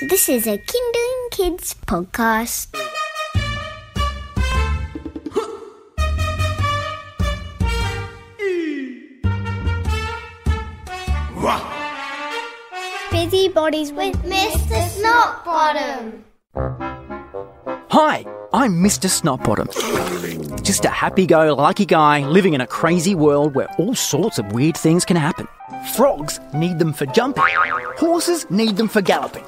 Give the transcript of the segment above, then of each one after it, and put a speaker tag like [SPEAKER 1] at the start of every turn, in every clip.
[SPEAKER 1] This is a Kinderling Kids podcast. Busy Bodies with Mr. Snotbottom.
[SPEAKER 2] Hi, I'm Mr. Snotbottom. Just a happy go lucky guy living in a crazy world where all sorts of weird things can happen. Frogs need them for jumping, horses need them for galloping,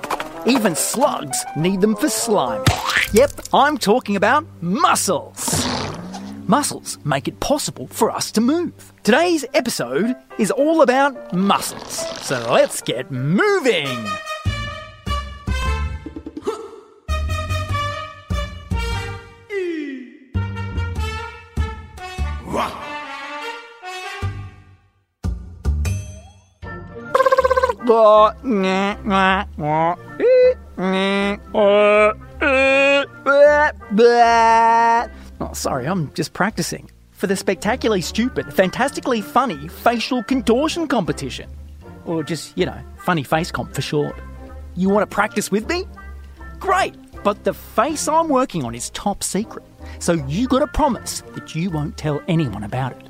[SPEAKER 2] even slugs need them for slime. Yep, I'm talking about muscles. Muscles make it possible for us to move. Today's episode is all about muscles. So let's get moving. Oh, Mm. Oh, sorry, I'm just practicing for the spectacularly stupid, fantastically funny facial contortion competition. Or just, you know, funny face comp for short. You want to practice with me? Great! But the face I'm working on is top secret, so you gotta promise that you won't tell anyone about it.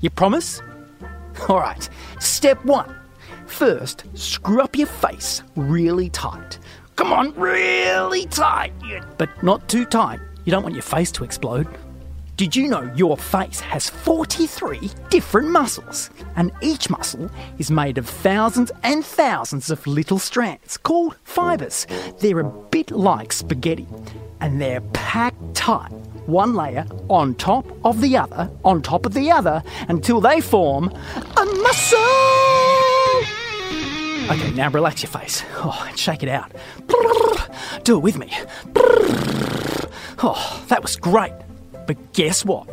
[SPEAKER 2] You promise? Alright, step one. First, screw up your face really tight. Come on, really tight, but not too tight. You don't want your face to explode. Did you know your face has 43 different muscles? And each muscle is made of thousands and thousands of little strands called fibres. They're a bit like spaghetti and they're packed tight, one layer on top of the other, on top of the other, until they form a muscle! Okay, now relax your face. Oh, and shake it out. Do it with me. Oh, that was great. But guess what?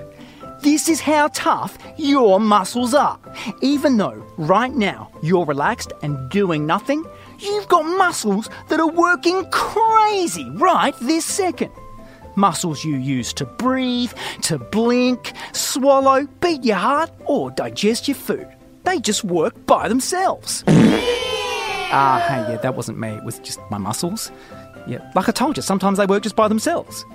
[SPEAKER 2] This is how tough your muscles are. Even though right now you're relaxed and doing nothing, you've got muscles that are working crazy right this second. Muscles you use to breathe, to blink, swallow, beat your heart, or digest your food. They just work by themselves. Ah, hey, yeah, that wasn't me. It was just my muscles. Yeah, like I told you, sometimes they work just by themselves.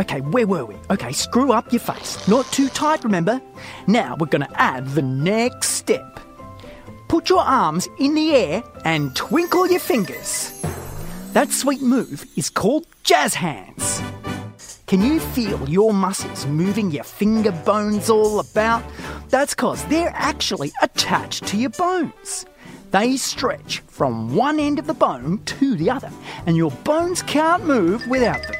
[SPEAKER 2] Okay, where were we? Okay, screw up your face. Not too tight, remember? Now we're going to add the next step. Put your arms in the air and twinkle your fingers. That sweet move is called jazz hands. Can you feel your muscles moving your finger bones all about? That's because they're actually attached to your bones. They stretch from one end of the bone to the other, and your bones can't move without them.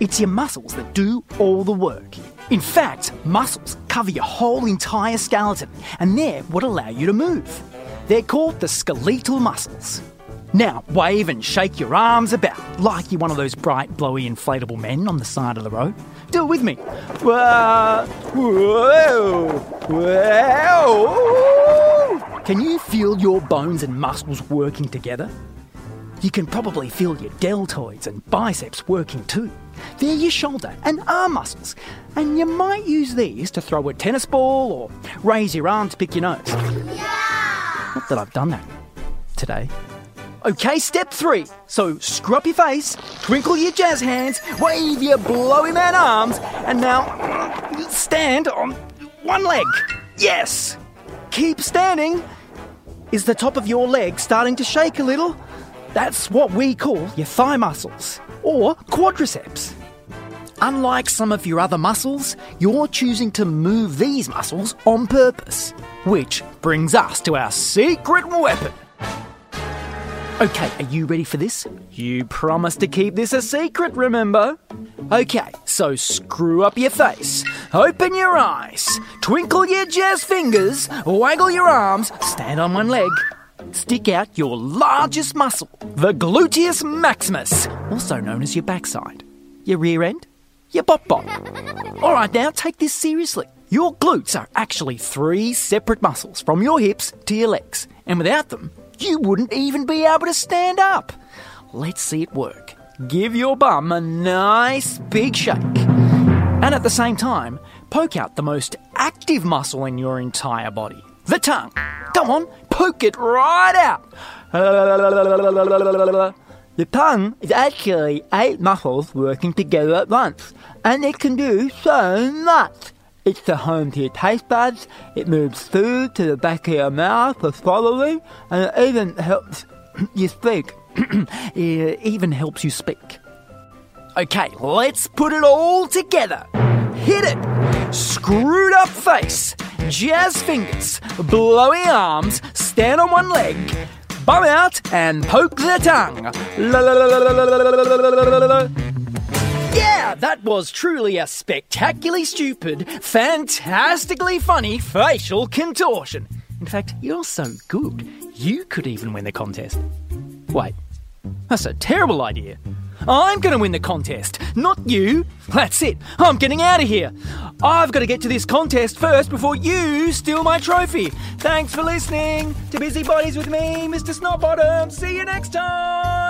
[SPEAKER 2] It's your muscles that do all the work. In fact, muscles cover your whole entire skeleton, and they're what allow you to move. They're called the skeletal muscles. Now, wave and shake your arms about like you're one of those bright, blowy, inflatable men on the side of the road. Do it with me. Whoa, whoa, whoa. Can you feel your bones and muscles working together? You can probably feel your deltoids and biceps working too. They're your shoulder and arm muscles, and you might use these to throw a tennis ball or raise your arm to pick your nose. Yeah! Not that I've done that today. Okay, step three. So screw up your face, twinkle your jazz hands, wave your blowy man arms, and now stand on one leg. Yes! Keep standing. Is the top of your leg starting to shake a little? That's what we call your thigh muscles, or quadriceps. Unlike some of your other muscles, you're choosing to move these muscles on purpose. Which brings us to our secret weapon. Okay, are you ready for this? You promised to keep this a secret, remember? Okay, so screw up your face, open your eyes, twinkle your jazz fingers, waggle your arms, stand on one leg, stick out your largest muscle, the gluteus maximus, also known as your backside, your rear end, your bop bop. All right, now take this seriously. Your glutes are actually three separate muscles from your hips to your legs, and without them, you wouldn't even be able to stand up. Let's see it work. Give your bum a nice big shake. And at the same time, poke out the most active muscle in your entire body the tongue. Come on, poke it right out. The tongue is actually eight muscles working together at once, and it can do so much. It's the home to your taste buds, it moves food to the back of your mouth for swallowing, and it even helps you speak. it even helps you speak. Okay, let's put it all together. Hit it! Screwed up face, jazz fingers, blowy arms, stand on one leg, bum out and poke the tongue. That was truly a spectacularly stupid, fantastically funny facial contortion. In fact, you're so good, you could even win the contest. Wait, that's a terrible idea. I'm going to win the contest, not you. That's it. I'm getting out of here. I've got to get to this contest first before you steal my trophy. Thanks for listening to Busybodies with me, Mr. Snotbottom. See you next time.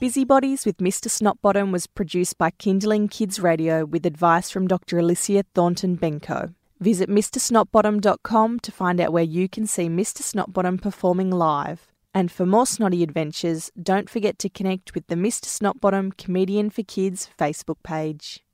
[SPEAKER 3] Busybodies with Mr. Snotbottom was produced by Kinderling Kids Radio with advice from Dr. Alicia Thornton Benko. Visit MrSnotbottom.com to find out where you can see Mr. Snotbottom performing live. And for more snotty adventures, don't forget to connect with the Mr. Snotbottom Comedian for Kids Facebook page.